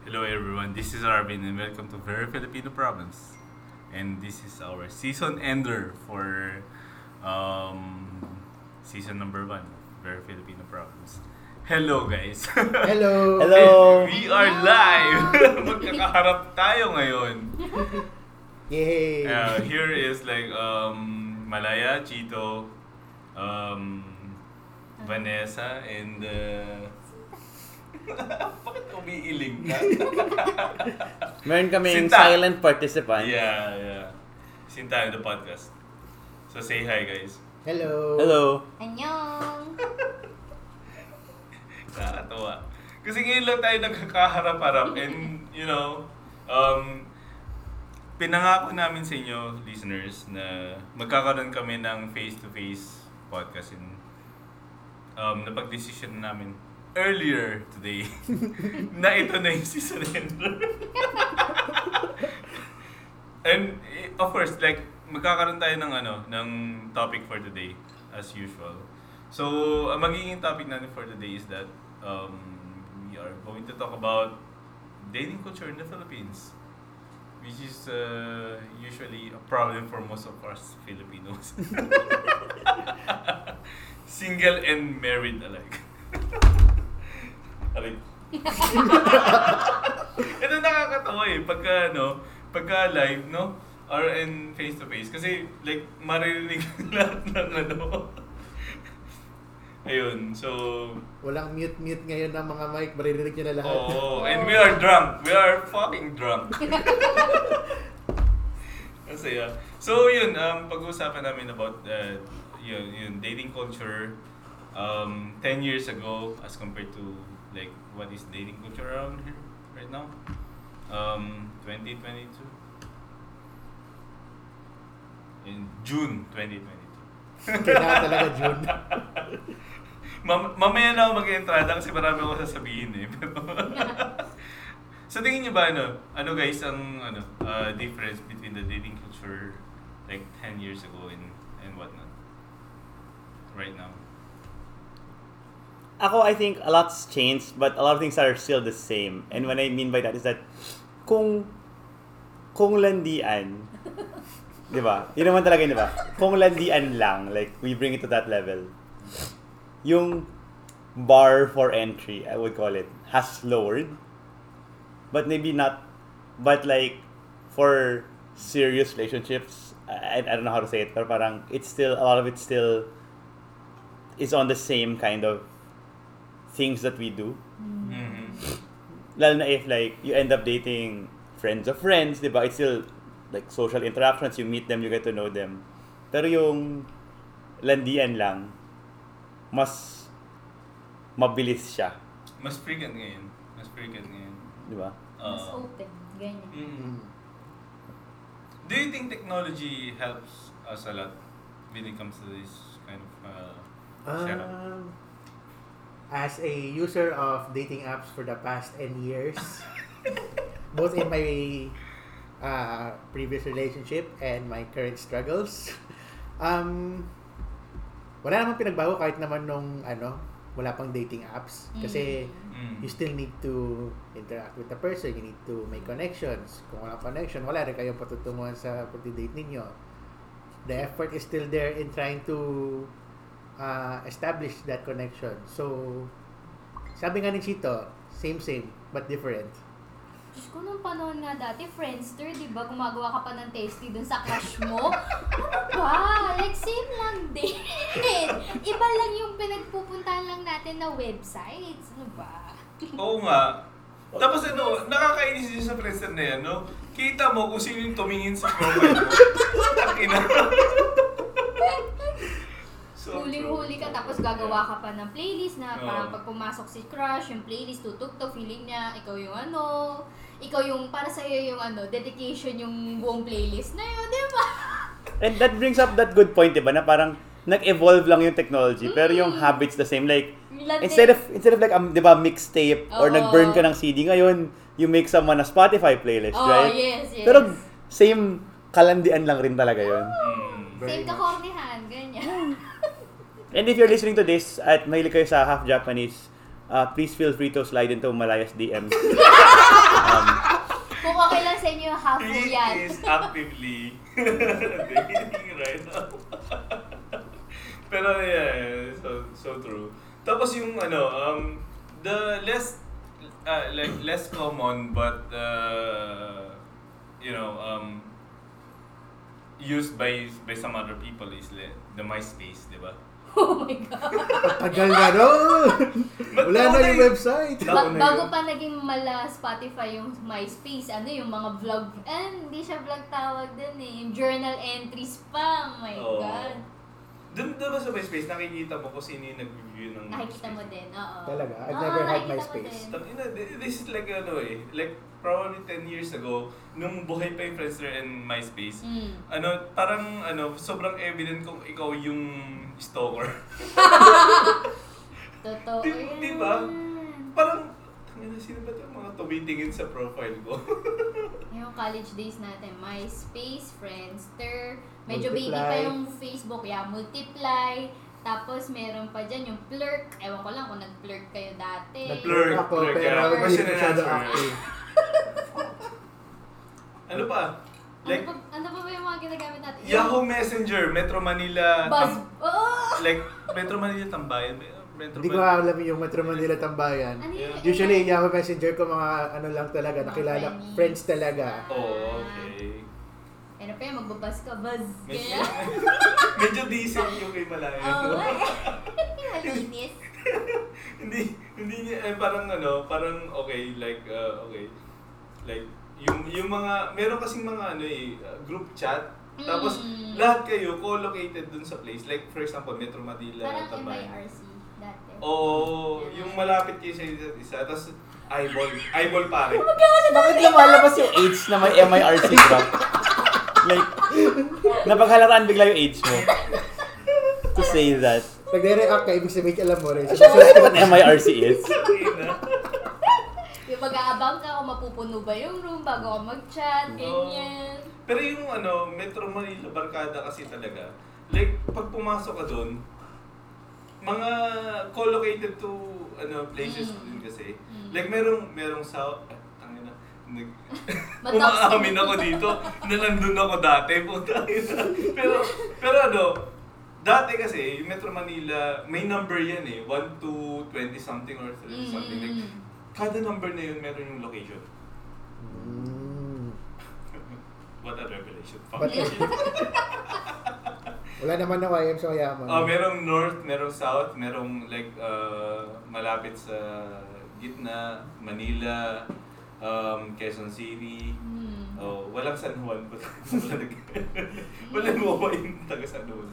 Hello everyone, this is Arvin and welcome to Very Filipino Problems. And this is our season ender for um, season number one, Very Filipino Problems. Hello guys! Hello! Hello! We are live! Magkakaharap tayo ngayon. Yay! Uh, here is like um, Malaya, Chito, um, Vanessa, and uh, bakit umiiling ka? Meron kaming Sinta. silent participant. yeah, yeah. Sinta in the podcast. So say hi guys. Hello! Hello. Annyeong! Nakakatawa. Kasi ngayon lang tayo nagkakaharap-harap and you know, um, pinangako namin sa inyo, listeners, na magkakaroon kami ng face-to-face podcast and um, napag-decision namin earlier today na ito na yung season ender. and eh, of course, like, magkakaroon tayo ng ano, ng topic for today as usual. So, ang magiging topic natin for today is that um, we are going to talk about dating culture in the Philippines. Which is uh, usually a problem for most of us Filipinos. Single and married alike. Aray. Ito nakakatawa eh, pagka, no, pagka live, no, or in face to face. Kasi, like, maririnig lahat ng ano. Ayun, so, Walang mute-mute ngayon ng mga mic. Maririnig nyo na lahat. Oo, and we are drunk. We are fucking drunk. Kasi yeah. So yun, um, pag-uusapan namin about uh, yun, yun, dating culture um, 10 years ago as compared to like what is dating culture around here right now? Um, 2022. In June 2022. Kailangan talaga June. Mam- mamaya na ako mag-entrada kasi marami ako sasabihin eh. Pero sa tingin niyo ba ano, ano guys ang ano uh, difference between the dating culture like 10 years ago and and whatnot right now? Ako, I think a lot's changed, but a lot of things are still the same. And what I mean by that is that kung kung landian, di ba? Yun naman talaga yun, di ba? Kung landian lang, like, we bring it to that level. Yung bar for entry, I would call it, has lowered. But maybe not, but like, for serious relationships, I, I don't know how to say it, pero parang, it's still, a lot of it still is on the same kind of things that we do. Mhm. Lalo na if like you end up dating friends of friends, di ba? It's still like social interactions, you meet them, you get to know them. Pero yung landian lang, mas mabilis siya. Mas frequent ngayon. Mas frequent ngayon. Di ba? Mas Uh, open. Ganyan. mm. Do you think technology helps us a lot when it comes to this kind of uh, setup? As a user of dating apps for the past N years, both in my uh, previous relationship and my current struggles, um, wala namang pinagbago kahit naman nung ano, wala pang dating apps. Kasi Mm. you still need to interact with the person. You need to make connections. Kung wala connection, wala rin kayong patutunguhan sa pag-date ninyo. The effort is still there in trying to uh, establish that connection. So, sabi nga ni Chito, same same but different. Diyos ko, nung panahon nga dati, Friendster, di ba? Gumagawa ka pa ng tasty dun sa crush mo. Ano ba? Like, same lang din. Iba lang yung pinagpupuntahan lang natin na websites. Ano ba? Oo nga. Tapos ano, nakakainis din sa Friendster na yan, no? Kita mo kung sino yung tumingin sa profile mo. Takina. So Huling-huli ka, tapos gagawa ka pa ng playlist na Oo. parang pag pumasok si crush, yung playlist tutugtog, feeling niya, ikaw yung ano, ikaw yung, para sa'yo yung ano, dedication yung buong playlist na yun, di ba? And that brings up that good point, di ba? Na parang nag-evolve lang yung technology, pero yung habits the same. Like, Landi- instead of instead of like um, 'di ba mixtape or Oo. nag-burn ka ng CD ngayon, you make someone a Spotify playlist, Oh, right? yes, yes. Pero same kalandian lang rin talaga 'yon. Mm. Same ka much. kornihan, ganyan. And if you're listening to this at mahilig kayo sa half Japanese uh, please feel free to slide into Malaya's DMs. um, Kung okay lang sa inyo, half po He yan. is actively dating right now. Pero yeah, yeah, so so true. Tapos yung ano, um, the less uh, like less common but uh, you know um, used by by some other people is the, the MySpace, di ba? Oh my God. Tagal na nun! Wala na yung website. Ba- bago pa naging mala Spotify yung MySpace, ano yung mga vlog, eh, hindi siya vlog tawag dun eh, yung journal entries pa, oh my Oo. God. Doon doon ba sa MySpace nakikita mo kung sino yung nag-review ng Nakikita mo MySpace? din, oo. Talaga? I've Oo, never had nakikita mo MySpace. din. This is like ano eh, like probably 10 years ago, nung buhay pa yung Friendster and MySpace, Mm. ano, parang ano, sobrang evident kung ikaw yung stalker. Totoo Di- di ba? parang, tangina, sino ba yung mga tumitingin sa profile ko? Yung college days natin, MySpace, Friendster, medyo baby Multiply. pa yung Facebook, yeah, Multiply, tapos meron pa dyan yung Plurk. Ewan ko lang kung nag-Plurk kayo dati. Nag-Plurk. Ako, Plurk, pero yeah. hindi masyado active. ano pa? Like, ano, pa, ano pa ba yung mga ginagamit natin? Yahoo Messenger, Metro Manila, Buzz. Tam- Oo! like, Metro Manila Tambayan, Metro Hindi ko alam yung Metro Manila tambayan. Ano yun? Yeah. Usually, Yahoo Messenger ko mga ano lang talaga, Mga nakilala, friends. friends talaga. Oh, okay. Ano pa yun, magbabas ka, buzz. Medyo, Kaya, medyo decent yung kay Malaya. oo. Malinis. hindi hindi niya eh, parang ano, parang okay like uh, okay. Like yung yung mga meron kasing mga ano eh uh, group chat tapos Mm. lahat kayo co-located dun sa place. Like for example, Metro Manila, Parang Tambayan. MIRC Oo, yung malapit kayo sa isa't isa. Tapos eyeball, eyeball pare. bakit lumalabas yung age na may MIRC bro? like, napaghalataan bigla yung age mo. To say that. Pag react ka, ibig sabihin alam mo rin. Siya mo what MIRC is. Yung mag-aabang ka kung mapupuno ba yung room bago ka mag-chat, ganyan. Pero yung ano, Metro Manila Barkada kasi talaga, like, pag pumasok ka doon, mga co-located to ano places Mm. din kasi. Mm. Like, merong, merong south, eh, tangina, nag, Matoxic. umaamin ako dito na nandun ako dati, puta. Pero, pero ano, dati kasi, yung Metro Manila, may number yan eh, 1 to 20 something or 30 something. Like, Mm. kada number na yun, meron yung location. Mm. What a revelation. Fuck. Wala naman na YM sa yaman. Ah, merong north, merong south, merong like uh, malapit sa gitna, Manila, um, Quezon City. Hmm. Oh, walang San Juan. wala nag Wala mo yung taga San Juan.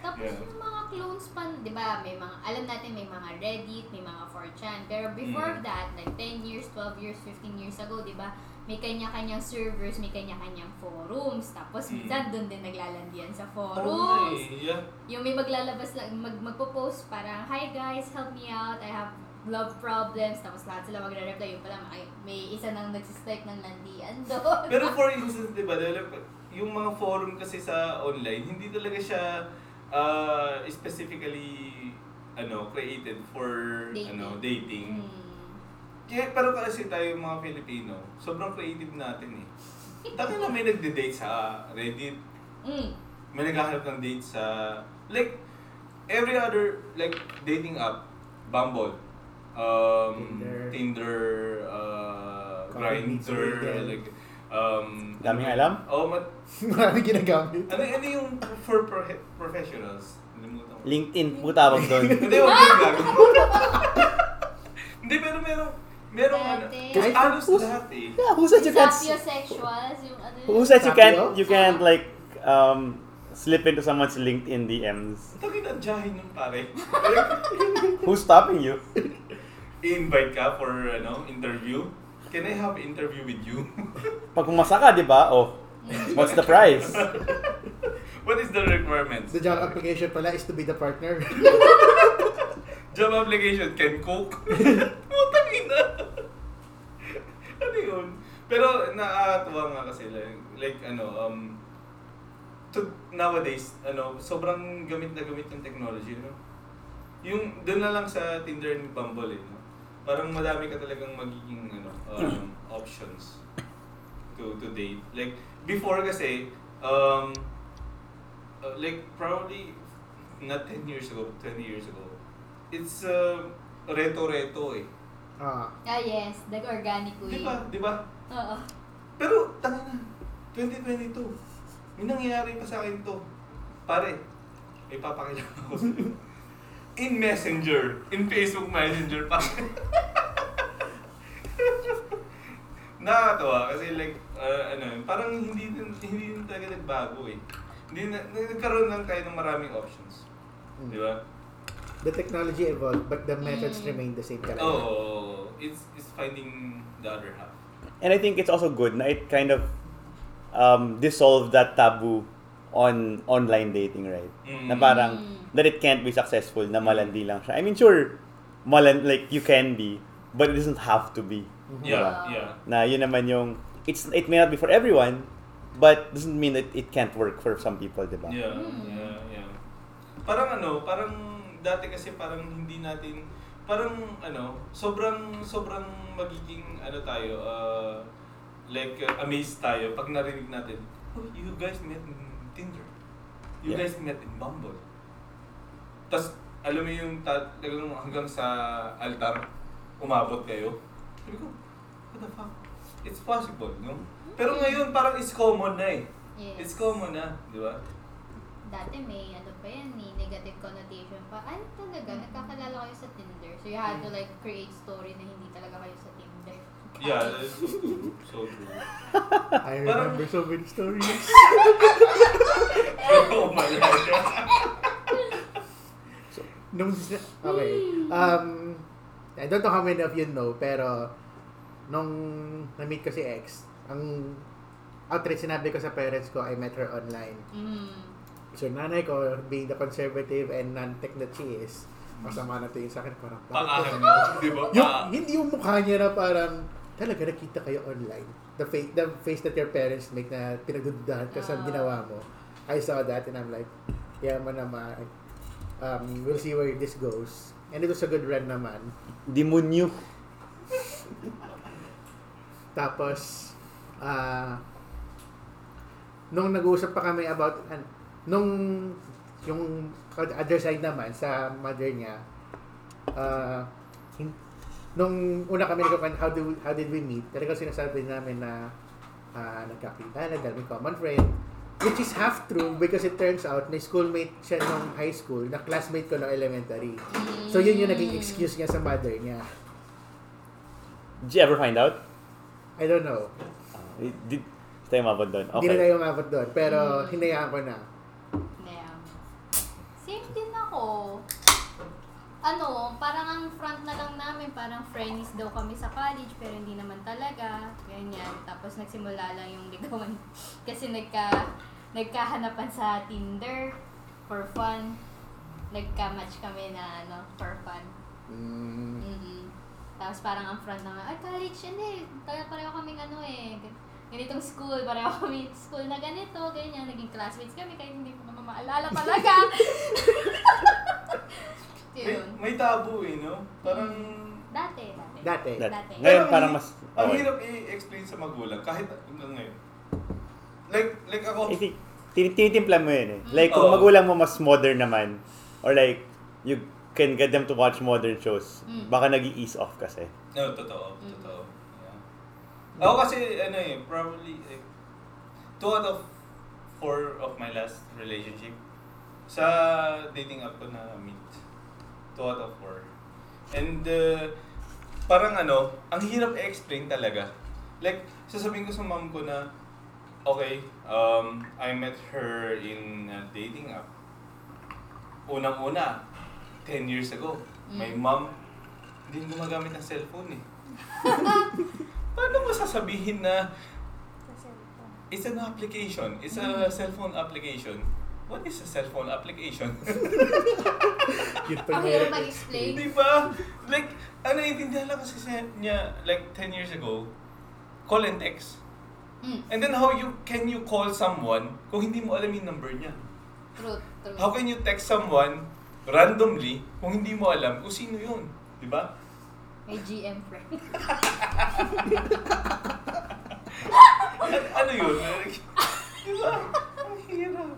Tapos Yeah. yung mga clones pa, di ba, may mga, alam natin may mga Reddit, may mga 4chan. Pero before Mm. that, like 10 years, 12 years, 15 years ago, di ba, may kanya-kanyang servers, may kanya-kanyang forums. Tapos Mm. minsan doon din naglalandian sa forums. eh, yeah. Yung may maglalabas lang, mag, magpo-post parang, Hi guys, help me out, I have love problems. Tapos lahat sila magre-reply. Yung pala, may, may isa nang nagsistrike ng landian doon. Pero for instance, di ba, yung mga forum kasi sa online, hindi talaga siya uh, specifically ano created for Dating. ano dating. Hmm. Kaya, pero kasi tayo mga Pilipino, sobrang creative natin eh. Taki na may nagde-date sa Reddit, Mm. may naghahanap ng date sa, like, every other, like, dating app, Bumble, um, Tinder. Tinder, uh, Grindr, like, um, Daming alam? Oh, mat, Marami ginagamit. ano, ano yung for pro- professionals? Nalimutan ko. LinkedIn po tawag doon. Hindi, wag yung gago. Hindi, pero meron, meron ano, kasi halos lahat eh. Yeah, who said you can't... Sapiosexuals, yung ano. Who said you can't, you can't like, um, slip into someone's LinkedIn DMs? Takit ang jahin yung pare. Who's stopping you? I-invite ka for, ano, interview. Can I have interview with you? Pag pumasa ka, di ba? Oh, what's the price? What is the requirements? The job application pala is to be the partner. Job application, can cook? Ina. ano yun? Pero nakakatuwa nga kasi like, like ano, um, to, nowadays, ano, sobrang gamit na gamit yung technology, no? Yung, doon na lang sa Tinder and Bumble, eh, no? parang madami ka talagang magiging ano, um, options to to date. Like before kasi um uh, like probably not 10 years ago, 20 years ago. It's uh, reto-reto eh. Ah. Ah, yes. Like organic way. Di ba? Di ba? Oo. Pero, tanga na, 2022, may nangyayari pa sa akin to. Pare, may papakilala ako sa'yo. In Messenger, in Facebook Messenger pa. Nakakatawa kasi like, uh, ano, parang hindi din, hindi din talaga nagbago eh. Hindi na, nagkaroon lang tayo ng maraming options. Mm. Di ba? The technology evolved, but the methods Mm. remain the same talaga. Oh, it's, it's finding the other half. And I think it's also good na it kind of um, dissolved that taboo on online dating, right? Mm. Na parang, Mm. that it can't be successful, na malandi lang siya. I mean, sure, malan like, you can be, but it doesn't have to be. Mhm. Yeah, Diba? yeah. Na yun naman yung, it's, it may not be for everyone, but doesn't mean that it can't work for some people, di ba? Yeah, Mm. yeah, yeah. Parang ano, parang dati kasi parang hindi natin parang ano, sobrang sobrang magiging ano tayo, uh, like uh, amazed tayo pag narinig natin, oh, you guys met in Tinder. You Yeah. guys met in Bumble. Tapos, alam mo yung ta- talagang hanggang sa altar, umabot kayo. Sabi ko, what the fuck? It's possible, no? Pero ngayon, parang it's common na eh. Yes. It's common na, di ba? Dati may ano pa yan, may negative connotation pa. Ano talaga, nagkakalala kayo sa Tinder. So you had to like create story na hindi talaga kayo sa Tinder. Yeah, that's so true. So true. I remember so many stories. oh my God. Nung, okay. Um, I don't know how many of you know, pero nung na-meet ko si ex, ang outright sinabi ko sa parents ko, I met her online. Mm. So, nanay ko, being the conservative and non-tech that she is, masama na tingin sa akin, parang, bakit mo, di ba? yung, hindi yung mukha niya na parang, talaga nakita kayo online. The face, the face that your parents make na pinagdududahan ka sa Ah. ginawa mo. I saw that and I'm like, yeah man naman. Um, we'll see where this goes. And it was a good run naman. Demonyo. Tapos, ah, nung nag-uusap pa kami about, an- nung, yung other side naman, sa mother niya, ah, hin- nung una kami nagkakan, how, do, how did we meet? Talagang sinasabi namin na ah, nagkakita na dahil may common friend. Which is half true because it turns out may schoolmate siya nung high school na classmate ko nung elementary. So yun yung naging excuse niya sa mother niya. Did you ever find out? I don't know. Uh, did, tayo mabot doon. Hindi na Okay. tayo umabot doon. Pero Mm. hinayaan ko na. Ako. Ano, parang ang front na lang namin, parang friends daw kami sa college, pero hindi naman talaga. Ganyan. Tapos nagsimula lang yung ligawan. Kasi nagka, nagkahanapan sa Tinder for fun. Nagka-match kami na ano, for fun. Mm. mm Tapos parang ang front na nga, ay college, hindi. Kaya pareho kaming ano eh. Ganitong school, pareho kami school na ganito, ganyan. Naging classmates kami, kahit hindi ko maalala talaga. May, Yun. may tabu eh, no? Parang... Dati, dati. Dati. Dati. Ngayon Pero parang ang- mas... Ang okay. hirap i-explain sa magulang, kahit hanggang ngayon. Like, like ako, I think, tin- tinitimpla mo yun eh. Like, kung Oo. magulang mo mas modern naman, or like, you can get them to watch modern shows, Mm. baka nag ease off kasi. no, totoo, Mm. totoo. Yeah. Ako kasi, ano eh, probably, like, two out of four of my last relationship, sa dating app ko na meet. Two out of four. And, uh, parang ano, ang hirap i-explain talaga. Like, sasabihin ko sa mom ko na, okay, um, I met her in a dating app. Unang-una, 10 years ago, my Mm. mom, hindi gumagamit ng cellphone eh. Paano mo sasabihin na it's an application, it's a cellphone application? What is a cellphone application? Yun pa Ang yung hirap hirap mag-explain. Di ba? Like, ano naiintindihan lang kasi siya- niya, like 10 years ago, call and text. Mm. And then how you can you call someone kung hindi mo alam yung number niya? Truth, truth. How can you text someone randomly kung hindi mo alam kung sino yun? Di ba? May GM friend. An- ano yun? diba? Ang hirap.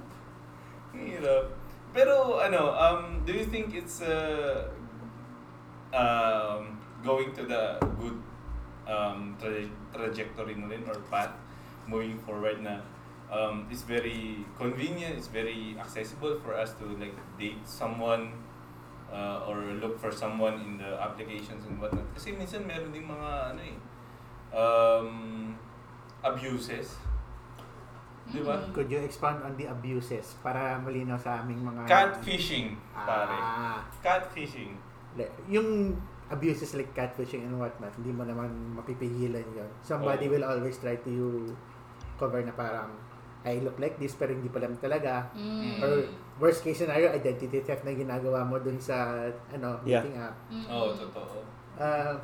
Ang hirap. Pero ano, um, do you think it's uh, um, going to the good um, tra- trajectory na rin or path moving forward na um, it's very convenient, it's very accessible for us to like date someone uh, or look for someone in the applications and whatnot. Kasi minsan meron ding mga ano eh, um, abuses. Di ba? Could you expand on the abuses para malinaw sa aming mga... Catfishing, pare. Ah, Catfishing. yung abuses like catfishing and whatnot, hindi mo naman mapipigilan yun. Somebody Oo. will always try to cover na parang, I look like this pero hindi pa lang talaga. Mm. Or worst case scenario, identity theft na ginagawa mo dun sa ano, Yeah. dating app. Mm. Oo, oh, totoo. Uh,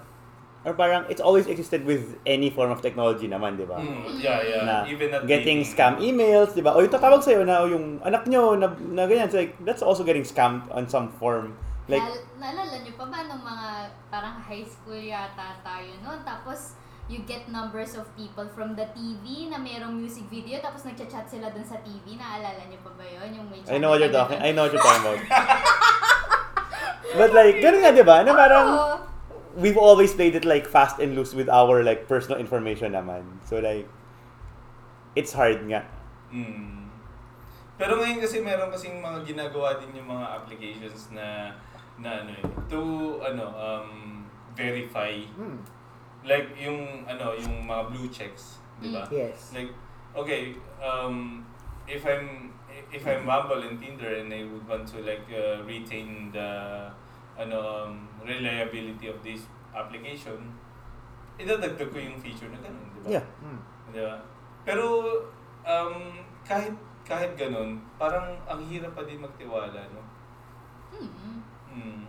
Or parang it's always existed with any form of technology naman, di ba? Mm, yeah, yeah. Na Even at getting dating. scam emails, di ba? O yung tatawag sa'yo na yung anak nyo na, na ganyan. So like, that's also getting scammed on some form. Like, Nal- naalala nyo pa ba nung mga parang high school yata tayo noon? Tapos, you get numbers of people from the TV na mayroong music video tapos nagchat-chat sila dun sa TV. Naalala nyo pa ba yun? Yung may I know what you're talking, na I know what you're talking about. But like, ganun nga, di ba? Na parang, Oo. We've always played it like fast and loose with our like personal information naman. So like, it's hard nga. Mm. Pero ngayon kasi meron kasing mga ginagawa din yung mga applications na na ano eh, to ano um verify hmm, like yung ano yung mga blue checks, di ba? yes. Like okay, um if I'm if I'm Bumble and Tinder and I would want to like uh, retain the ano um, reliability of this application, idadagdag ko yung feature na ganun, di ba? Yeah. Hmm. Di ba? Pero um, kahit kahit ganun, parang ang hirap pa din magtiwala, no? Hmm. Hmm.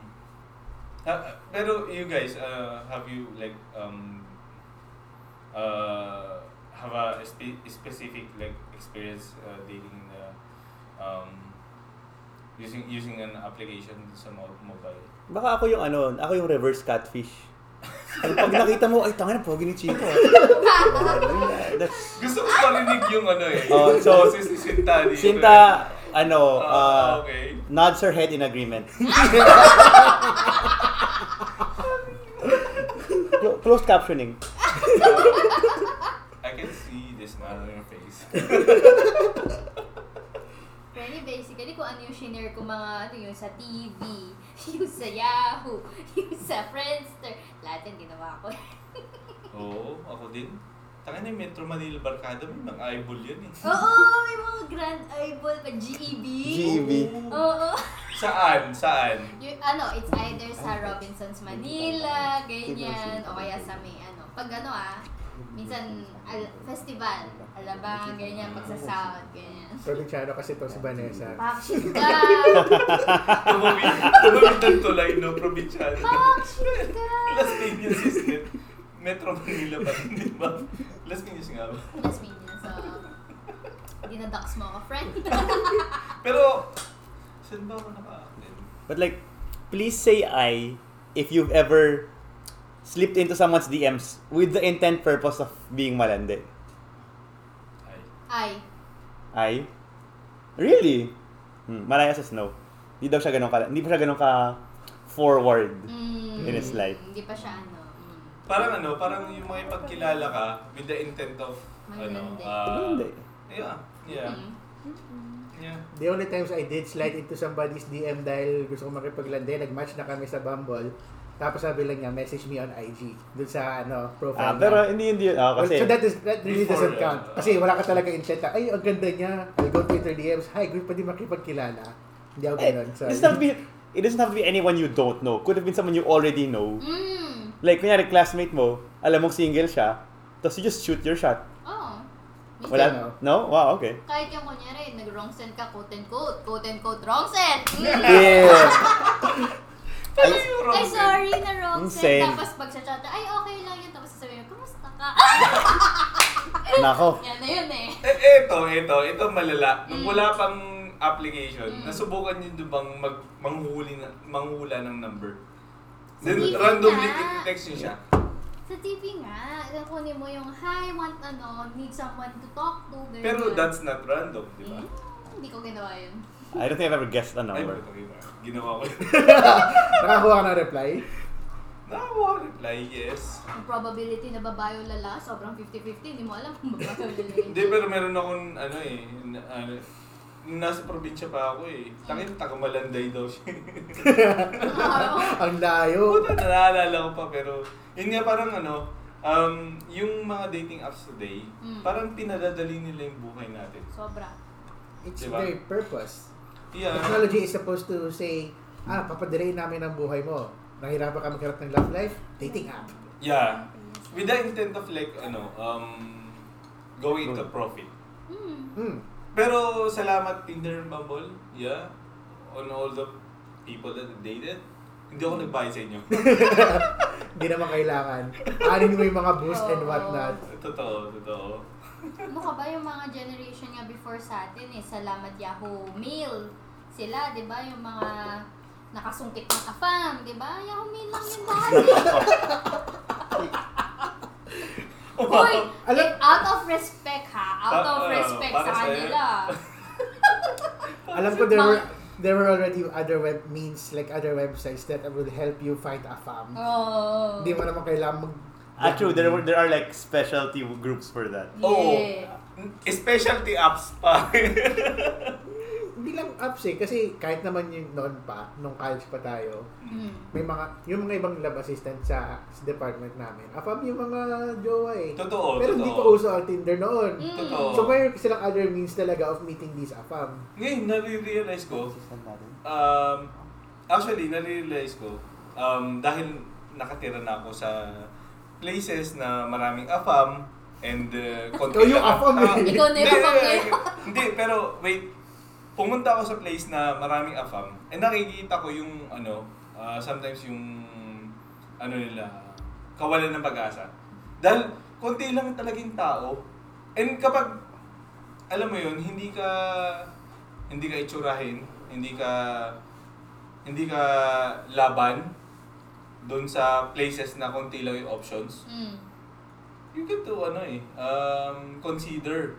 Ha- pero you guys, uh, have you like um uh have a spe- specific like experience uh, dating the um using using an application sa mo- mobile? Baka ako yung ano, ako yung reverse catfish. Yung pag nakita mo, ay tanga na, pogi ni Chico. That's, Gusto ko marinig yung ano eh. Oh, so, boses ni Sinta dito. Sinta, ano, Ah, uh, okay. nods her head in agreement. Clo- Closed captioning. I can see the smile on your face. Pero basically, kung ano yung shinare ko mga ano yung sa TV, yung sa Yahoo, yung sa Friendster, lahat yung ginawa ko. Oo, ako din. Taka na yung Metro Manila Barkada, may mga eyeball yan eh. Oo, may mga grand eyeball pa, GEB. GEB. Oo. Saan? Saan? Yung, ano, it's either sa Robinsons Manila, ganyan, o kaya sa may ano. Pag ano ah, minsan al- festival, alabang, ganyan, pag sa South, ganyan. Probinsyano kasi to si Vanessa. Pakshit ka! Tumawid, tumawid ng tulay, no? Probinsyano. Pakshit ka! Las Piñas is it. Metro Manila pa rin, di ba? Las Piñas nga ba? Last minute, so, dinadox mo ako, friend. Pero, saan ba ako naka-active? But like, please say I if you've ever slipped into someone's DMs with the intent purpose of being malande. Ay. Ay, I? Really? Hmm, Malaya says no. Hindi daw siya ganun ka, hindi pa siya ganun ka forward. mm, In his life. Hindi pa siya ano. Mm. Parang ano, parang yung mga ipagkilala ka with the intent of, ano, Maglande. ah, Hindi. yeah, yeah, Mm. yeah. The only times I did slide into somebody's DM dahil gusto ko makipaglande, nag-match na kami sa Bumble. Tapos sabi lang niya, message me on IG. Dun sa ano, Ah, profile pero niya. hindi hindi ah, Well, kasi so that, is, that really Before, doesn't count. uh, Kasi wala ka talaga intent na, ay, ang ganda niya. I'll go to her DMs. Hi, pa din makipagkilala. Hindi ako eh, ganun. it Sorry. doesn't have to be it doesn't have to be anyone you don't know. Could have been someone you already know. Mm. Like, kunyari, classmate mo, alam mong single siya, tapos you just shoot your shot. Minsan, Wala? no. No? Wow, okay. Kahit yung kunyari, nag-wrong send ka, quote and quote, quote and quote, wrong send. Mm. Yeah. Ay, send? sorry na wrong send. send. Tapos pag sa chat, ay, okay lang yun. Tapos sasabihin, kumusta ka? Nako. Yan na yun eh. Eh, eto, eto, ito malala. Nung Mm. wala pang application, Mm. nasubukan nyo doon bang mag, manghuli na, manghula ng number? Then TV randomly nga. text niyo siya. Sa TV nga, ilang kunin mo yung, hi, want ano, need someone to talk to. ganyan. Pero that's not random, di ba? Hmm, hindi ko ginawa yun. I don't think I've ever guessed a Ay, number. ba't okay ba? Ginawa ko yun. Nakakuha ka ng reply? Nakakuha reply, yes. Yung probability na babae o lala, sobrang 50-50, hindi mo alam kung babae o lala. Hindi, pero meron akong ano eh, na, ano, nasa probinsya pa ako eh. Tangin, taga Malanday daw siya. Ang layo. Puta, naalala ko pa pero yun nga parang ano, um, yung mga dating apps today, Mm. parang pinadadali nila yung buhay natin. Sobra. It's Diba? their purpose. Yeah. Technology is supposed to say, ah, papadirain namin ang buhay mo. Nahirapan ka magkaroon ng love life? Dating app. Yeah. With the intent of like, ano, um, going into profit. Hmm. Hmm. Pero salamat Tinder and Bumble, yeah, on all the people that I dated, hindi ako nagbayad sa inyo. Hindi naman kailangan. Anin mo yung mga boost and whatnot. totoo, totoo. Ano ka ba yung mga generation nga before sa atin eh, Salamat Yahoo Mail. Sila, di ba, yung mga nakasungkit ng afam, di ba? Yahoo Mail lang yung dati. Uy, Alam- out of respect ha, out Pa- of uh, respect para sa sa'yo. kanila. Alam ko there were there were already other web means like other websites that will help you find a fam. Oh. Hindi mo naman kailangan mag Ah, true. There, were- there are like specialty groups for that. Oo. Yeah. Specialty apps pa. Hindi lang apps eh kasi kahit naman yung noon pa nung college pa tayo, Hmm. may mga yung mga ibang lab assistant sa, sa department namin. Afam yung mga jowa eh. totoo, Pero hindi pa uso ang Tinder noon. Mm. Totoo. So mayroon silang other means talaga of meeting these afam. Ngayon, nare-realize ko, um, actually, nare-realize ko, um, dahil nakatira na ako sa places na maraming afam, and uh, konti Ikaw yung lang- afam eh. Ah, Ikaw na yung hindi, afam hindi, ngayon. Hindi, pero wait, pumunta ako sa place na maraming afam, and nakikita ko yung, ano, ah, sometimes yung, ano nila, kawalan ng pag-asa. Dahil, konti lang talagang tao, and kapag, alam mo yun, hindi ka, hindi ka itsurahin, hindi ka, hindi ka laban doon sa places na konti lang yung options, Hmm. you get to, ano eh, um, consider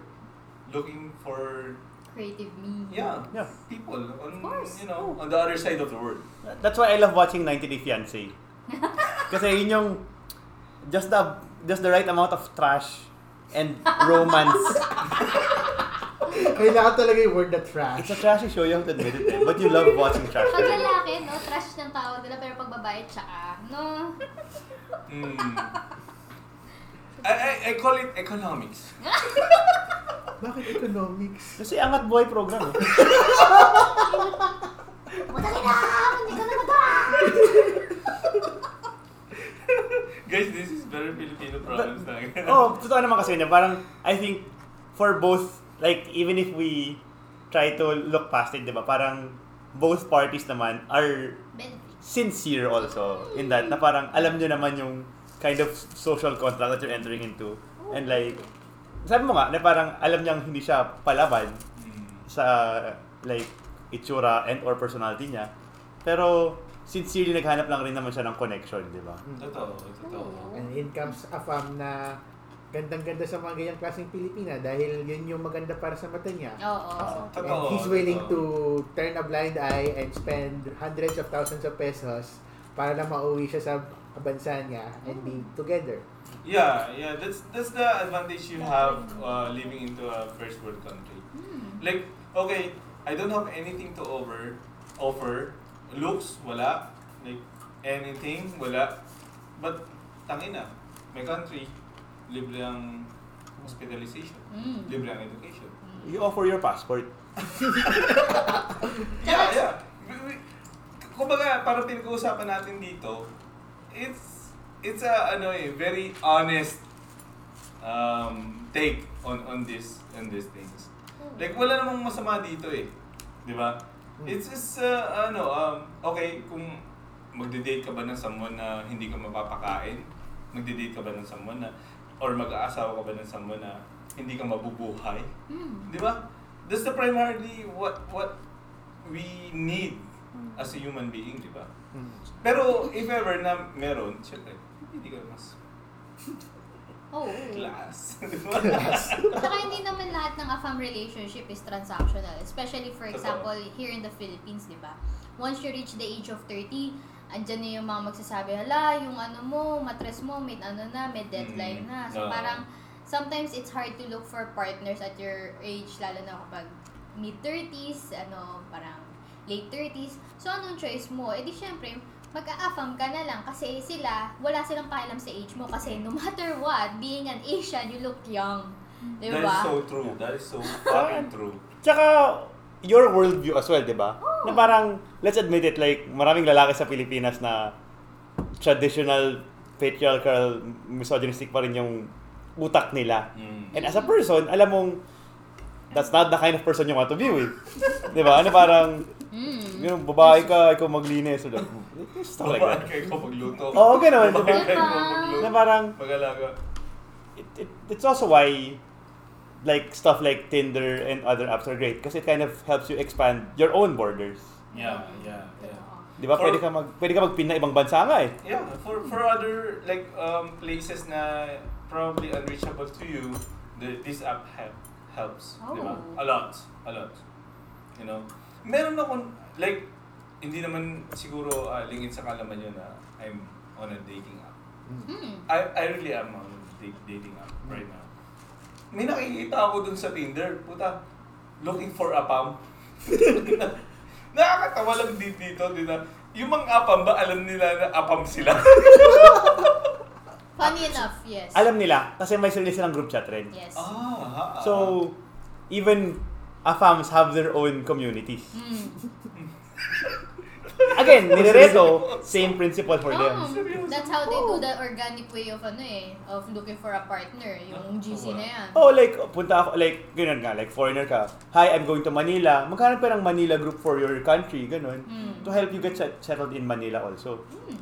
looking for Creative me. Yeah, Yeah. people on Of course. you know on the other side of the world. That's why I love watching 90 Day Fiancé. Kasi yun yung just the just the right amount of trash and romance. Kailangan talaga yung word na trash. It's a trashy show, you have to admit it. eh. But you love watching trash. Pag lalaki, no, trash ng tawag nila, pero pag babae, tsaka, no? Mm. I, I, I call it economics. Bakit economics? Kasi angat buhay program. Eh. Madali na! Hindi ko na! Guys, this is very Filipino problems na. oh, totoo naman kasi niya. Parang, I think, for both, like, even if we try to look past it, di ba? Parang, both parties naman are sincere also in that na parang alam nyo naman yung kind of social contract that you're entering into. And like, sabi mo nga, na parang alam niyang hindi siya palaban Mm. sa like itsura and or personality niya. Pero sincerely naghanap lang rin naman siya ng connection, di ba? Totoo, totoo. And in comes a fam na gandang-ganda sa mga ganyang klaseng Pilipina dahil yun yung maganda para sa mata niya. Oo. Ah, And Totoo, he's willing to turn a blind eye and spend hundreds of thousands of pesos para lang mauwi siya sa bansa niya and be together. Yeah, yeah, that's that's the advantage you have uh, living into a first world country. Hmm. Like, okay, I don't have anything to over offer. Looks, wala. Like, anything, wala. But, tangin na. May country, libre ang hospitalization. Mm. Libre ang education. You offer your passport. Yeah, yeah. We- we- Kumbaga, parang pinag-uusapan natin dito, it's, it's a, ano eh, very honest um, take on on this on these things. Like, wala namang masama dito eh. Di ba? It's just, uh, ano, um, okay, kung magde-date ka ba ng someone na hindi ka mapapakain, magde-date ka ba ng someone na, or mag-aasawa ka ba ng someone na hindi ka mabubuhay, Hmm. di ba? That's the primarily what what we need as a human being, di ba? Mm. Pero if ever na meron, syempre, hindi ka mas Oo. class. Ba? Saka hindi naman lahat ng AFAM relationship is transactional. Especially, for example, here in the Philippines, di ba? Once you reach the age of 30, andyan na yung mga magsasabi, hala, yung ano mo, matres mo, may ano na, may deadline Mm. na. So, Oo. parang, sometimes it's hard to look for partners at your age, lalo na kapag mid-30s, ano, parang late 30s. So, anong choice mo? Eh di syempre, mag-a-affirm ka na lang kasi sila, wala silang pakialam sa age mo kasi no matter what, being an Asian, you look young. Di That is ba? so true. That is so fucking true. Tsaka, your worldview as well, di ba? Na parang, let's admit it, like, maraming lalaki sa Pilipinas na traditional, patriarchal, misogynistic pa rin yung utak nila. Mm. And as a person, alam mong, that's not the kind of person you want to be with. Di ba? Ano parang, Mm. yung babae ka, ikaw maglinis. Or, stuff like Babae that. kayo ko magluto. Oo, ganun. Babae Diba? kayo Diba? magluto. Na parang, Mag-alaga. it, it, it's also why like stuff like Tinder and other apps are great kasi it kind of helps you expand your own borders. Yeah, yeah, yeah. Di ba? For- Pwede ka mag pwede ka magpin na ibang bansa nga eh. Yeah, for for other like um places na probably unreachable to you, the, this app help, helps, di ba? Oh. A lot, a lot. You know, meron akong like hindi naman siguro uh, lingid sa kalaman yun na I'm on a dating app. Mm. I I really am on a da- dating app right now. May nakikita ako dun sa Tinder, puta, looking for a pam. Nakakatawa lang dito, dito, dito. Yung mga apam ba, alam nila na apam sila? Funny enough, yes. Alam nila kasi may sarili silang group chat rin. Yes. ah, So even AFAMs have their own communities. Mm. Again, nirereto, same principle for them. Oh, that's how they do the organic way of ano eh, of looking for a partner, yung GC na yan. Oh, like, punta ako, like, ganun nga, like, foreigner ka. Hi, I'm going to Manila. Maghanap ka ng Manila group for your country, ganun. Mm. To help you get set- settled in Manila also. Mm.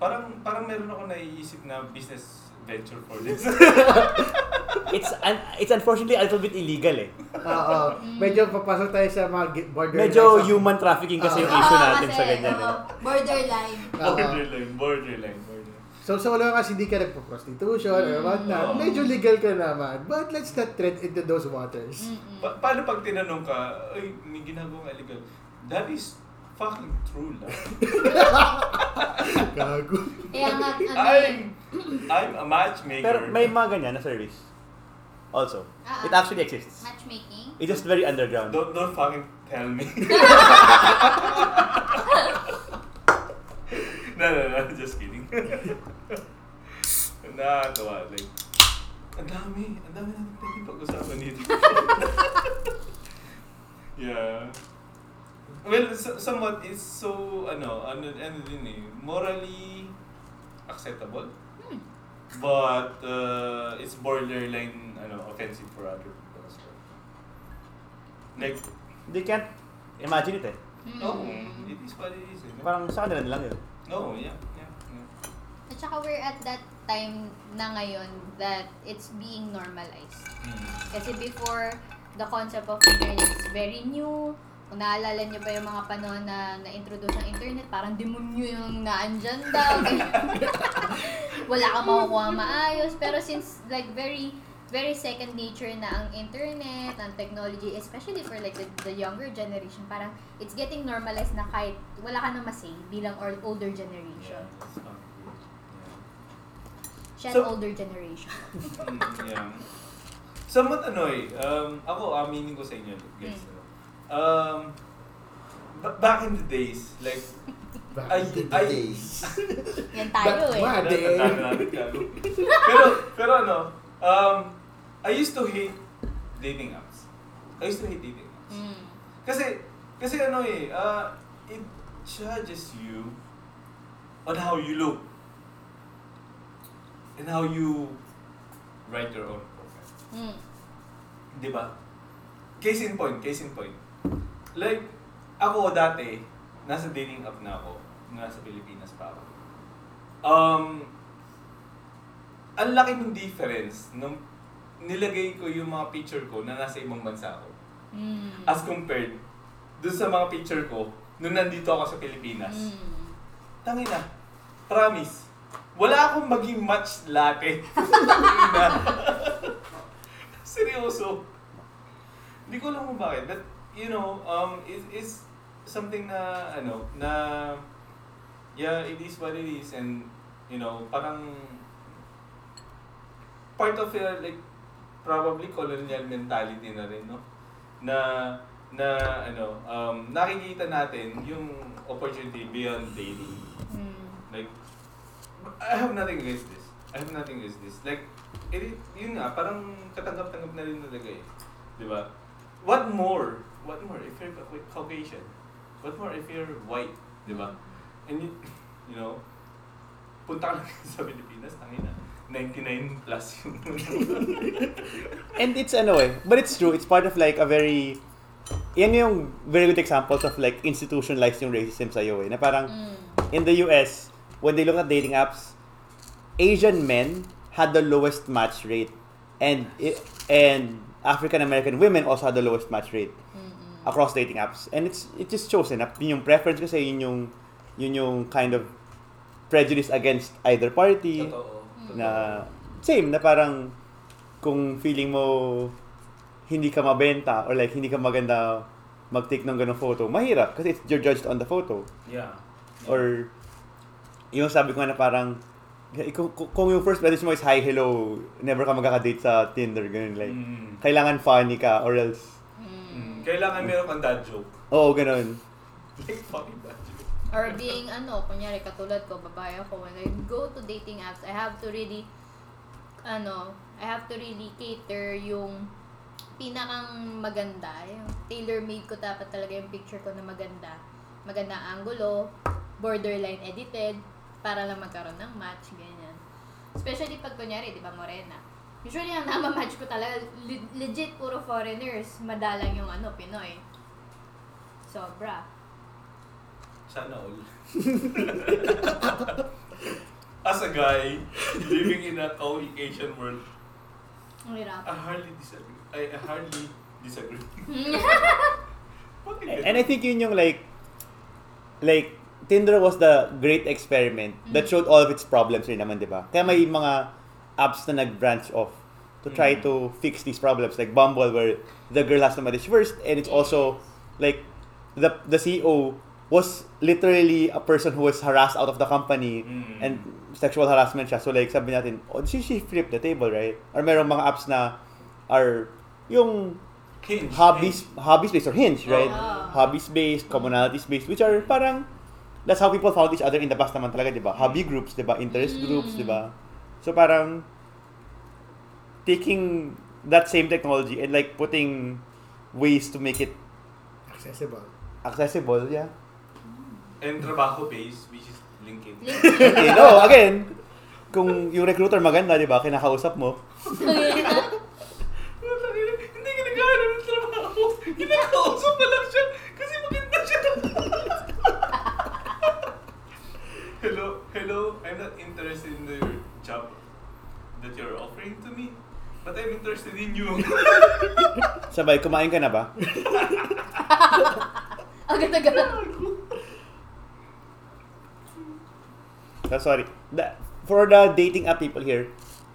Parang, parang meron ako naiisip na business venture for this. It's un- it's unfortunately a little bit illegal eh. Oo. Medyo papasok tayo sa mga gi- border Medyo human trafficking kasi yung issue natin kasi, sa ganyan eh. borderline. Oo. borderline, borderline, borderline. So, so wala kasi hindi ka nagpo-prostitution or whatnot. Medyo legal ka naman. But let's not tread into those waters. Pa- paano pag tinanong ka, ay, may ginagawa illegal? That is fucking true lang. Gago. Kaya nga, ano yun, I'm, I'm a matchmaker. Pero may mga ganyan na service. Also. Ah, It actually exists. matchmaking. It's just very underground. Don't, don't fucking tell me. no, no, no, just kidding. Nakakatawa, like, ang dami, ang dami natin pwede pag-usapan dito. yeah. Well, so- somewhat, it's so, ano, ano, ano din eh, offensive for other people as well. Like, They can't imagine it eh. Mm. No, it is what it is. Eh. Parang sa kanila lang yun. No, yeah, yeah, yeah. At saka we're at that time na ngayon that it's being normalized. Mm. Kasi before, the concept of internet is very new. Kung naalala niyo pa yung mga panahon na na-introduce ang internet, parang demonyo yung naandyan daw. Wala kang makukuha maayos. Pero since like very very second nature na ang internet, ang technology, especially for like the, the younger generation, parang it's getting normalized na kahit wala ka na masay bilang or older generation. Yeah. Siya So- older generation. Yeah. Mm, yeah. Somewhat ano eh, um, ako aminin ko sa inyo guys. Mm. Um, ba- back in the days, like, Back Ay- in the ay- days. Yan tayo But eh. pero, pero ano, um, I used to hate dating apps. I used to hate dating apps. Mm. Kasi, kasi ano eh, uh, it judges you on how you look and how you write your own profile. Mm. Di ba? Case in point, case in point. Like, ako dati, nasa dating app na ako, nasa Pilipinas pa ako. Um, ang laki ng difference nung nilagay ko yung mga picture ko na nasa ibang bansa ako. Mm. As compared dun sa mga picture ko nung nandito ako sa Pilipinas. Mm. Tangina, promise, wala akong maging match latte. Tangina. Seryoso. Hindi ko alam kung bakit. But, you know, um, it is something na, ano, na, yeah, it is what it is. And, you know, parang, part of your, like, probably colonial mentality na rin, no? Na, na, ano, um, nakikita natin yung opportunity beyond dating. Mm. Like, I have nothing against this. I have nothing against this. Like, it, yun nga, parang katanggap-tanggap na rin talaga eh. Di ba? What more? What more if you're Cau- Caucasian? What more if you're white? Di ba? And you, you know, punta ka lang sa Pilipinas, tangina. 99 plus yung And it's ano eh, but it's true, it's part of like a very, yan yung very good examples of like institutionalized yung racism sa'yo eh, na parang Mm. in the US, when they look at dating apps, Asian men had the lowest match rate. And and African American women also had the lowest match rate Mm-mm. across dating apps. And it's it just shows eh, na yun yung preference kasi yun yung yun yung kind of prejudice against either party Totoo. Na same na parang kung feeling mo hindi ka mabenta or like hindi ka maganda mag-take ng ganong photo, mahirap kasi it's, you're judged on the photo. Yeah. Or, yung sabi ko nga na parang, kung, kung- yung first message mo is hi, hello, never ka magkakadate sa Tinder, ganun, like, Mm. kailangan funny ka or else, Mm. Kailangan meron kang dad joke. oo, ganun. Like, fucking dad joke. Or being ano, kunyari katulad ko, babae ako, when I go to dating apps, I have to really, ano, I have to really cater yung pinakang maganda. Yung tailor-made ko dapat talaga yung picture ko na maganda. Maganda ang angulo, borderline edited, para lang magkaroon ng match, ganyan. Especially pag kunyari, di ba, morena. Usually, ang namamatch ko talaga, le- legit puro foreigners, madalang yung ano, Pinoy. Sobra. Sana all. As a guy living in a Caucasian world, Ang hirap. I hardly disagree. I, hardly disagree. Bakit And I think yun yung like, like, Tinder was the great experiment that showed all of its problems rin naman, di ba? Kaya may mga apps na nag-branch off to try Mm. to fix these problems. Like Bumble, where the girl has to manage first, and it's also, like, the the CEO was literally a person who was harassed out of the company Mm. and sexual harassment siya. So like, sabi natin, oh, she, she flipped the table, right? Or merong mga apps na are yung Hinge. hobbies hobbies based or hinge right Oh. hobbies based commonalities based which are parang that's how people found each other in the past naman talaga di ba hobby groups di ba interest Mm. groups di ba so parang taking that same technology and like putting ways to make it Accessible. accessible yeah And trabaho base, which is LinkedIn. you know again kung yung recruiter maganda di ba kinakausap mo Hindi ka naghahanap ng trabaho. Kinakausap pa lang siya kasi maganda siya. hello, hello. I'm not interested in your job that you're offering to me. But I'm interested in you. sabay kumain ka na ba Agad-agad. So, sorry. The, for the dating app people here,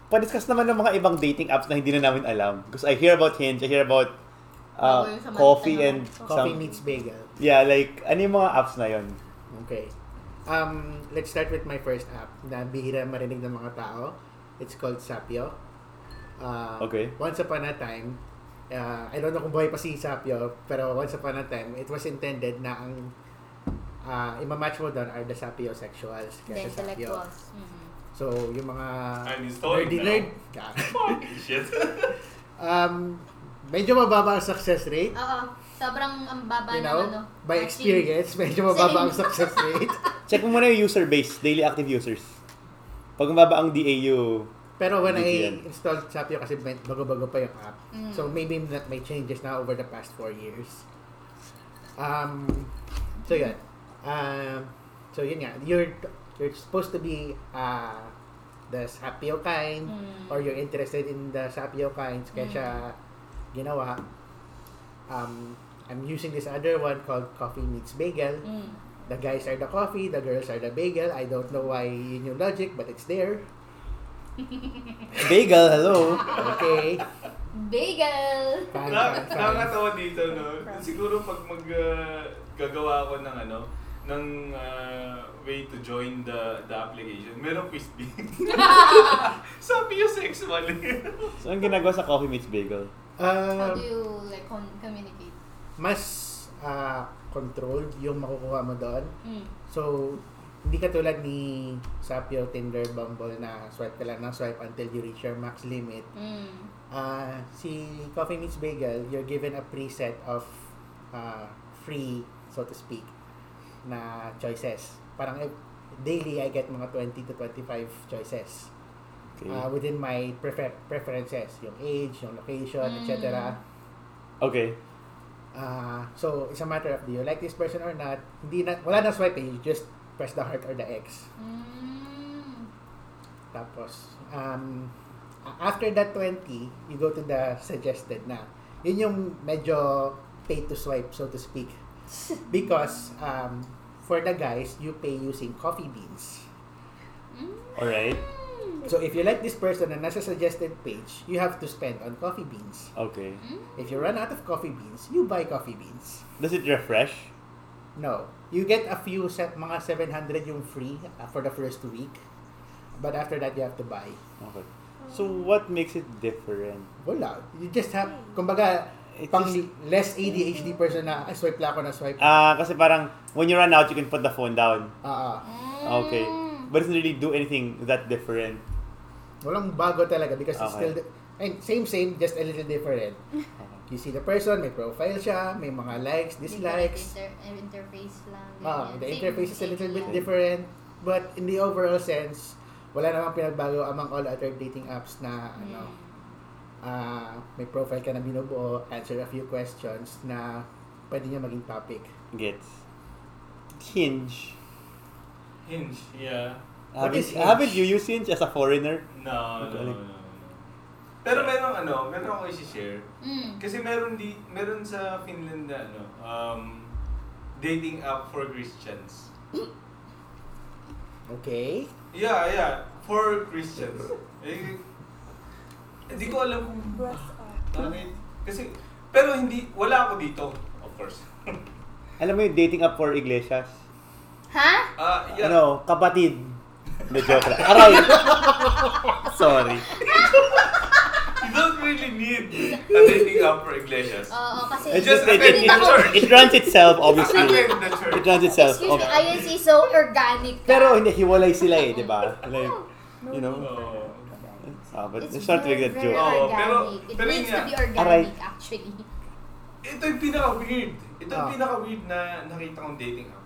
pa-discuss naman ng mga ibang dating apps na hindi na namin alam. Because I hear about Hinge, I hear about uh, mga coffee tanong. and Coffee some... meets bagel. Yeah, like, ano yung mga apps na yon? Okay. Um, let's start with my first app na bihira marinig ng mga tao. It's called Sapio. Uh, Okay. Once upon a time, uh, I don't know kung buhay pa si Sapio, pero once upon a time, it was intended na ang uh, imamatch mo doon are the sapiosexuals. The Kaya sa Sapio. intellectuals. Mhm. So, yung mga nerdy nerd, shit. um, medyo mababa ang success rate. Oo. Sobrang ang baba You ng know, ano. by matching. experience, medyo mababa ang success rate. Check mo muna yung user base, daily active users. Pag mababa ang DAU, Pero when I installed Sapio kasi bago-bago pa yung app. Mm. So maybe that may changes na over the past four years. Um, so yun. Um, so yun nga. You're, you're supposed to be uh, the Sapio kind Mm. or you're interested in the Sapio kinds kaya siya ginawa. Um, I'm using this other one called Coffee Meets Bagel. Mm. The guys are the coffee, the girls are the bagel. I don't know why yun yung logic, but it's there. Bagel, hello. Okay. Bagel! Nakakatawa dito, no? Siguro pag mag uh, gagawa ako ng ano, ng uh, way to join the the application, merong quiz bee. Sabi yung sexual. So, ang ginagawa sa Coffee Meets Bagel? How Um, do you like con- communicate? mas ah, controlled yung makukuha mo doon. Mm. So, hindi katulad ni Sapio, Tinder, Bumble na swipe ka lang ng swipe until you reach your max limit. Mm. Ah, si Coffee Meets Bagel, you're given a preset of ah, free, so to speak, na choices. Parang daily, I get mga 20 to 25 choices. Okay. Ah, within my prefer- preferences. Yung age, yung location, Mm. etc. Okay. Ah, so, it's a matter of do you like this person or not. Hindi na, wala na swipe eh. You just press the heart or the X. Mm. Tapos, um, after that 20, you go to the suggested na. Yun yung medyo pay to swipe, so to speak. Because, um, for the guys, you pay using coffee beans. Mm. Alright. So, if you like this person na nasa suggested page, you have to spend on coffee beans. Okay. Mm. If you run out of coffee beans, you buy coffee beans. Does it refresh? No. You get a few, set, mga 700 yung free uh, for the first week. But after that, you have to buy. Okay. So, what makes it different? Wala. You just have, kumbaga, It's pang just- less ADHD person na, ay, swipe lang ako na swipe. Ah, kasi parang, when you run out, you can put the phone down. Ah, ah. Okay. But it doesn't really do anything that different. Walang bago talaga because it's Okay. still, the, and same, same, just a little different. Okay. You see the person, may profile siya, may mga likes, dislikes. Inter- interface lang. Ah, ganyan. the Same- interface is a little bit lang. different. But in the overall sense, wala namang pinagbago among all other dating apps na ano, Mm. Ah may profile ka na binubuo, answer a few questions na pwede niya maging topic. Gets. Hinge. Hinge, yeah. What Haven't, is Hinge? haven't you used Hinge as a foreigner? No, no, no, no. Pero meron ano, meron ako i-share. Mm. Kasi meron di meron sa Finland na ano, um, dating app for Christians. Okay? Yeah, yeah, for Christians. Eh, hindi ko alam kung bakit. Kasi, pero hindi, wala ako dito, of course. Alam mo yung dating app for iglesias? Ha? Ah, yeah. Ano, kapatid. The joke lang. Aray! Sorry. You don't really need a dating app for iglesias. Oo, kasi It's just it, it, it, church. it runs itself, obviously. Attend the church. It runs itself. Excuse me, Okay. INC so organic. Pero hindi, hiwalay sila eh, di ba? Like, you know? Oo. Ah, but It's it's not to make very, that very joke. Oo, organic. pero- It pero needs yun to be nga. organic, Aray. actually. Ito yung pinaka-weird. Ito yung Ah. pinaka-weird na nakita kong dating app.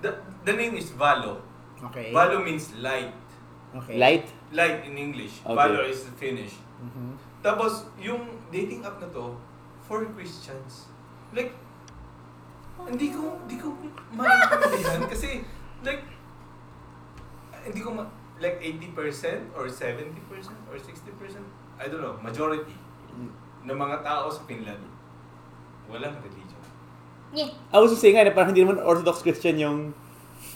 The, the name is Valo. Okay. Valo means light. Okay. Light? Light in English. Okay. Valor is Finnish. Mhm. Tapos, yung dating app na to, for Christians. Like, hindi ko, hindi ko maintindihan kasi, like, hindi ko ma, like 80% or 70% or 60%, I don't know, majority ng mga tao sa Finland, walang religion. Yeah. I was just saying nga, na parang hindi naman Orthodox Christian yung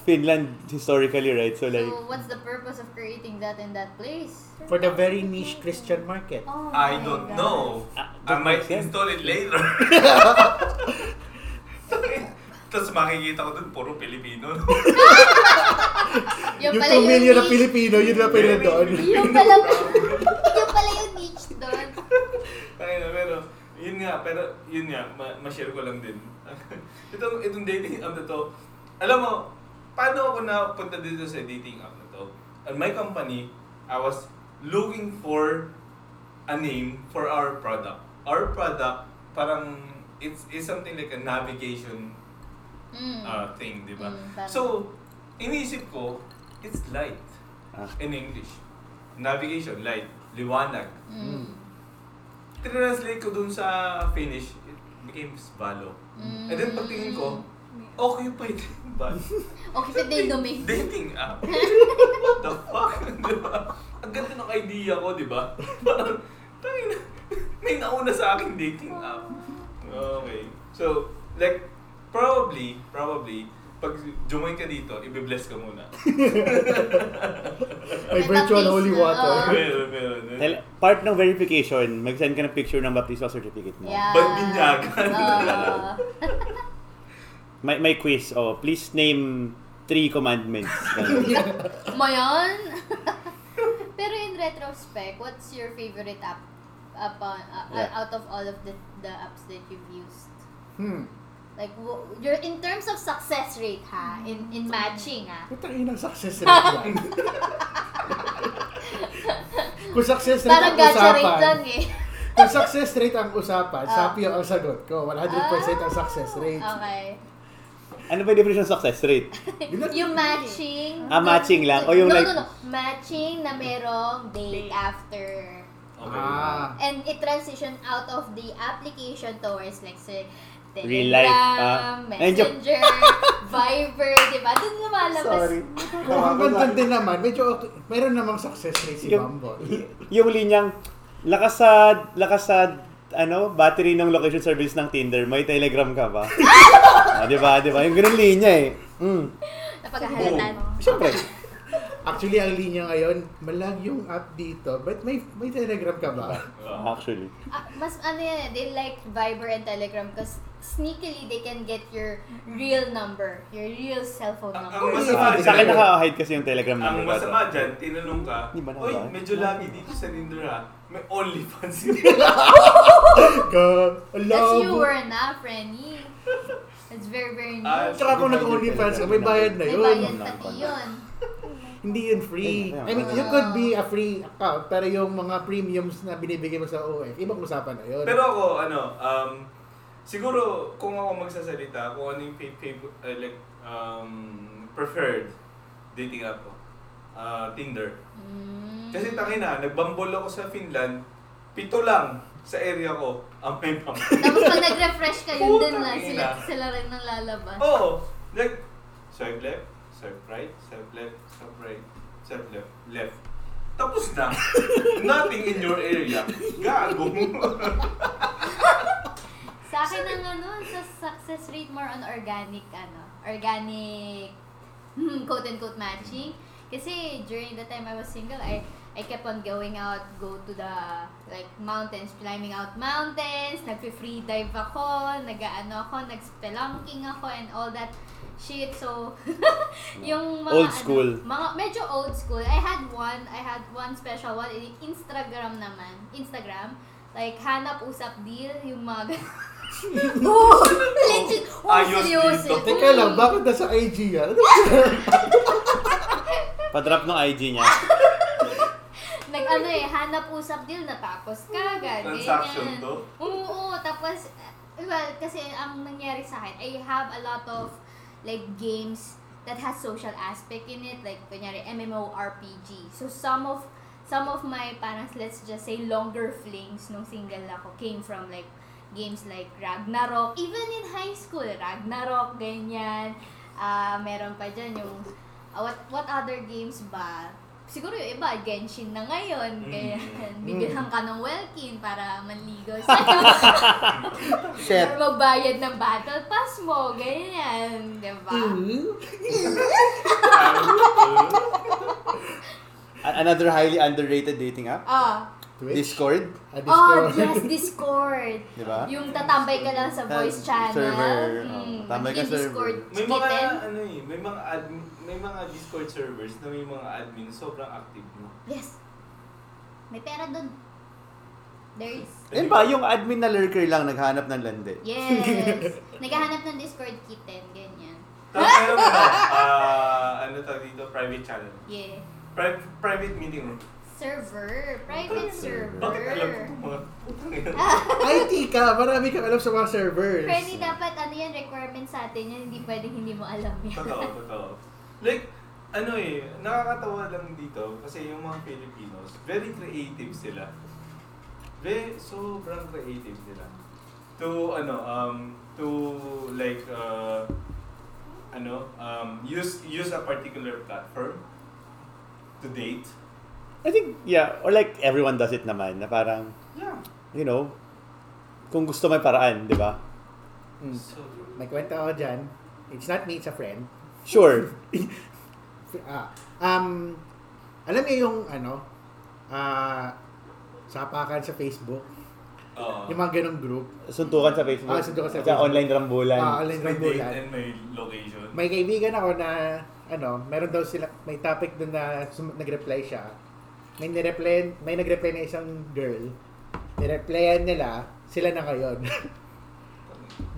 Finland historically, right? So like, So, what's the purpose of creating that in that place? For the very niche Christian market. Oh I don't God. know. Ah, I might sense. install it later. Tapos makikita ko dun, puro Pilipino. Yung Yung pala 2 million na niche. Pilipino, yun na pwede doon. Yung pala, yung pala yung niche doon. Ay, na, pero, yun nga, pero, yun nga, ma- ma-share ko lang din. itong, itong dating app na to, alam mo, paano ako napunta dito sa dating app na to? At my company, I was looking for a name for our product. Our product, parang, it's, it's something like a navigation Mm. uh, thing, di ba? Mm, So, iniisip ko, it's light ah, in English. Navigation, light, liwanag. Mm. Translate ko dun sa Finnish, it became Valo. Mm. And then pagtingin ko, occupied ba? Okay, sa day domain. Dating app. What the fuck? di ba? Ang ganda ng idea ko, di ba? Parang, tangina, may nauna sa aking dating app. Okay. So, like, probably, probably, pag join ka dito, ibe-bless ka muna. May virtual holy water. Meron, meron. Tel- Part ng verification, mag-send ka ng picture ng baptismal certificate mo. Yeah. Ba't binyagan? Oo. May, may quiz. Oh, please name three commandments. Mo yun? Pero in retrospect, what's your favorite app upon, uh, Yeah. out of all of the, the apps that you've used? Hmm. Like, you're in terms of success rate, ha? In in matching, ha? Putang ina success rate yan. Kung success rate Parang ang gacha rate usapan, lang, eh. kung success rate ang usapan, Ah. sapi ang sagot ko. 100% ang success rate. Okay. ano ba yung definition ng success rate? Yung matching. Ah, matching lang? O yung no, like- No, no, Matching na merong date after. Okay. Ah. And it transition out of the application towards like say, Telegram, Real life, ah. Medyo- Messenger, Viber, di ba? Doon lumalabas. Sorry. Kung hanggang din naman, medyo okay. Meron namang success rate si Yung- Bumble. yung linyang, lakas sa, lakas sa, ano, battery ng location service ng Tinder, may telegram ka ba? ah, di ba? Di ba? Yung ganun linya eh. Mm. Napaghahalatan. Siyempre. Actually, ang linya ngayon, malag yung app dito. But may may Telegram ka ba? Ah. Actually. Ah, mas ano yan, eh, they like Viber and Telegram because sneakily they can get your real number, your real cellphone Ang- number. ang masama Sa akin naka-hide kasi yung telegram Ang number ko. masama dyan, tinanong ka, Uy, nabay?" medyo lagi dito sa Tinder ha. May OnlyFans God, That's you were na, Frenny. That's very, very new. Ah, Tsaka kung nag-OnlyFans ka, may bayad na May yun. bayad pati yun. Hindi yun free. I mean, you could be a free account, pero yung mga premiums na binibigay mo sa OF, ibang usapan na yun. Pero ako, ano, um, siguro, kung ako magsasalita, kung ano yung favorite, like, um, preferred dating app ko, ah, Tinder. Mm. Kasi tangina, nagbambol ako sa Finland, pito lang sa area ko ang may pam. Tapos pag nag-refresh ka, yun din lang. Sila, sila rin nang lalabas. Oo, like, swipe left, swipe right, swipe left, swipe right, swipe left, left. Tapos na. Nothing in your area. Gago. Sa akin ang ano, sa success rate more on organic, ano, organic, hmm, quote-unquote matching. Kasi during the time I was single, I I kept on going out, go to the like mountains, climbing out mountains, nagpe-free dive ako, nag-ano ako, nag-spelunking ako and all that shit. So, yung mga Old ano, school. mga medyo old school. I had one, I had one special one, in Instagram naman. Instagram. Like, hanap usap deal, yung mga oh, legit. Oh, Ayos seryoso. dito. Teka lang, bakit nasa IG yan? Pa-drop ng IG niya. Nag ano eh, hanap usap deal, natapos ka, agad. Transaction ganyan. to? Oo, tapos, eh, well, kasi ang nangyari sa akin, I have a lot of, like, games that has social aspect in it, like, kunyari, MMORPG. So, some of, some of my, parang, let's just say, longer flings nung single ako came from, like, games like Ragnarok. Even in high school, Ragnarok, ganyan. Ah, meron pa dyan yung, ah, what, what other games ba? Siguro yung iba, Genshin na ngayon. Mm. Kaya Mm. bibilhan ka ng Welkin para manligaw sa'yo. Shit. Or magbayad ng battle pass mo. Ganyan. Diba? A- Another highly underrated dating app, Ah. Twitch? Discord. Ah, Oh, Discord. yes, Discord. Di ba? Yung tatambay ka lang sa voice channel. server. Mm, Oh, tambay ka server. Discord May mga, kitten. ano eh, may mga admin, may mga Discord servers na may mga admin sobrang active mo. Yes. May pera dun. There is. Yan ba, yung admin na lurker lang naghanap ng lande. Yes. Naghahanap ng Discord kitten. Ganyan. Tapos meron ano, ah, ano tawag dito, private channel. Yeah. Pri- private meeting room. Server. Private server. Bakit alam ko itong mga putang ina? IT ka, marami kang alam sa mga servers. Freddy, dapat ano yan, requirement sa atin yan. Hindi pwedeng hindi mo alam yan. Totoo, totoo. Like, ano eh, nakakatawa lang dito kasi yung mga Filipinos, very creative sila. Very, sobrang creative sila. To, ano, um, to like, uh, ano, um, use use a particular platform to date. I think, yeah, or like everyone does it naman, na parang, Yeah. you know, kung gusto may paraan, di ba? Mm. So true. May kwento ako dyan. It's not me, it's a friend. Sure. Ah, um, alam niyo yung ano, ah, sapakan sa Facebook, Oo. yung mga ganong group. Suntukan sa Facebook. Ah, suntukan sa Sa Facebook. online rambulan. Ah, online May rambulan. and may location. May kaibigan ako na, ano, meron daw sila, may topic doon na sum- nag-reply siya. May nireply, may nag-reply na isang girl. Nireplyan nila, sila na ngayon.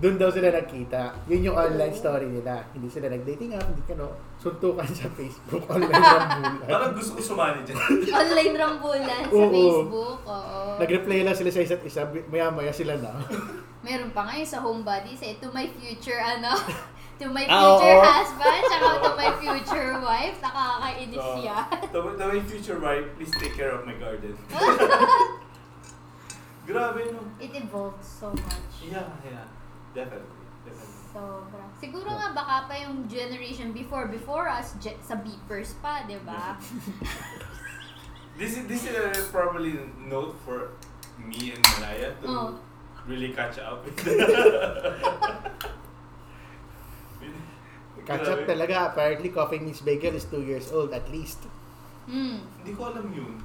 doon daw sila nagkita. Yun yung online story nila. Hindi sila nag-dating app, hindi ka no. Suntukan sa Facebook, online rambulan. Parang gusto ko sumali dyan. Online rambulan sa Oo. Facebook. Oo. Nag-reply lang sila sa isa't isa, maya-maya sila na. Meron pa ngayon sa homebody say to my future ano to my Ah, future oo. husband tsaka to my future wife nakakainis So, siya to, to my future wife, please take care of my garden. Grabe, no? it evolved so much Yeah, yeah. Definitely. Definitely. sobra siguro nga baka pa yung generation before before us je- sa beepers pa di ba This is this is a probably note for me and Malaya to Oh. really catch up. Catch up talaga. Apparently, Coffee Meets Bagel is 2 years old at least. hmm Hindi ko alam yun.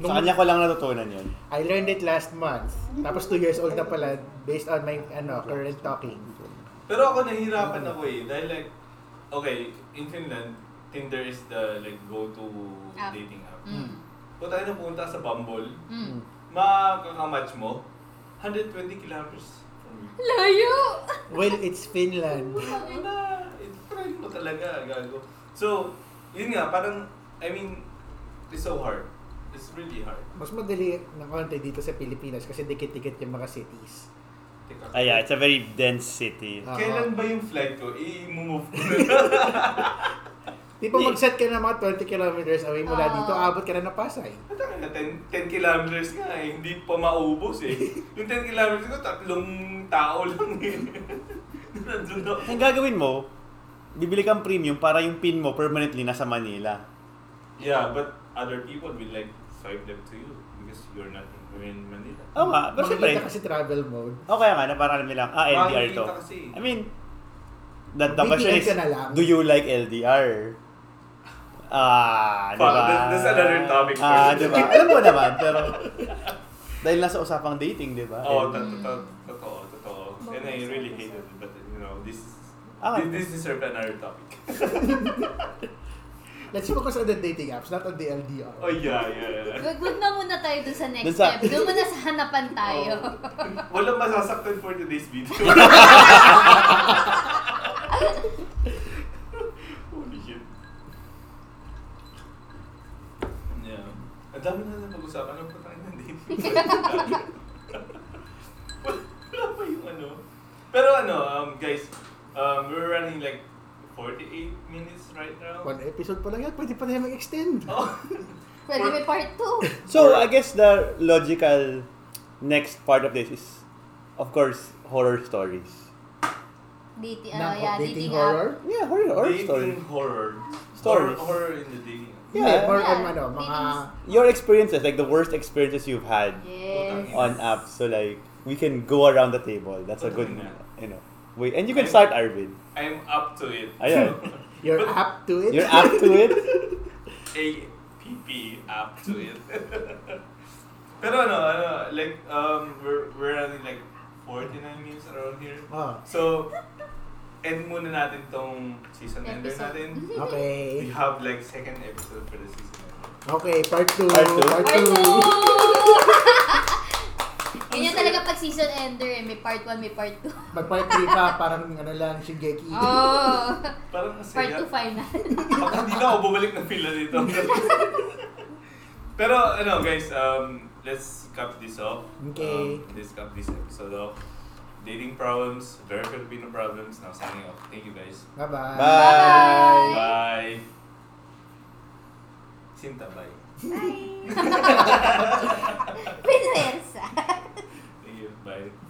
Sa kanya ko lang natutunan yun. I learned it last month. Tapos 2 years old na pala based on my ano current talking. Pero ako nahihirapan ako eh. Dahil like, okay, in Finland, Tinder is the like go-to App. dating app. mm. Kung tayo napunta sa Bumble, Mm. makakamatch mo, 120 kilometers from you. layo Well, it's Finland. Talaga, gago. So, yun nga, parang, I mean, it's so hard. It's really hard. Mas madali ng konti dito sa Pilipinas kasi dikit-dikit yung mga cities. Teka. Ah, yeah, it's a very dense city. Ah. Kailan ba yung flight ko? I-move ko na. Di ba mag-set ka na mga 20 kilometers away mula Ah. dito, abot ka na ng Pasay. Teka na, 10, 10 kilometers nga eh. Hindi pa maubos eh. Yung 10 kilometers ko, tatlong tao lang eh. Ang gagawin mo, bibili kang premium para yung pin mo permanently nasa Manila. Yeah, but other people will like swipe them to you because you're not in Manila. Oo nga, pero Makikita kasi travel mode. okay nga na parang alam nilang, ah, LDR to. Kasi. I mean, the, the question is, do you like LDR? Ah, di ba? that's- that's another topic for Ah, di ba? Alam mo naman, pero dahil nasa usapang dating, di ba? Oo, oh, totoo, totoo, totoo. And I really hate it, but you know, this Ah. this, this deserves another topic. Let's focus on the dating apps, not on the LDR. Oh yeah, yeah. yeah. wag wag na muna tayo dun sa next Dun sa- step doon muna sa hanapan tayo Oh. Walang masasaktan for today's video. Holy shit. Yeah. Ang dami na na pag-usapan. Ano pa tayo ng dating? right now. One episode pa lang yan, pwede pa na yan mag-extend. Oh. pwede may part 2 So, I guess the logical next part of this is, of course, horror stories. dating uh, yeah dating dating horror? app Yeah, horror, horror dating stories. horror. Stories. Horror, horror in the dating. Yeah. Hindi, more on Yeah, ano, mga... Your experiences, like the worst experiences you've had yes on apps. So, like, we can go around the table. That's a good, you know. Wait, and you can start, Arvin. I'm up to it. Ayan. You're But- up to it? You're up to it? A P P up to it. Pero ano, ano, like um we're we're running like 49 minutes around here. Oh, So end muna natin tong season ender Episode. natin. okay. We have like second episode for the season ender. Okay, part 2. Part two? Part part 2. 2 Ganyan talaga pag season ender eh. May part 1, may part 2. Mag part 3 pa, parang ano lang, Shingeki. Oh. Parang part kasi 2 final. Baka hindi na ako bumalik ng fila dito. Pero ano guys, um, let's cap this off. Okay. Um, let's cap this episode off. Dating problems, very Filipino problems. Now signing off. Thank you guys. Bye-bye. Bye. Bye. Sinta, bye. Bye. Pinwersa. Thank you. Bye.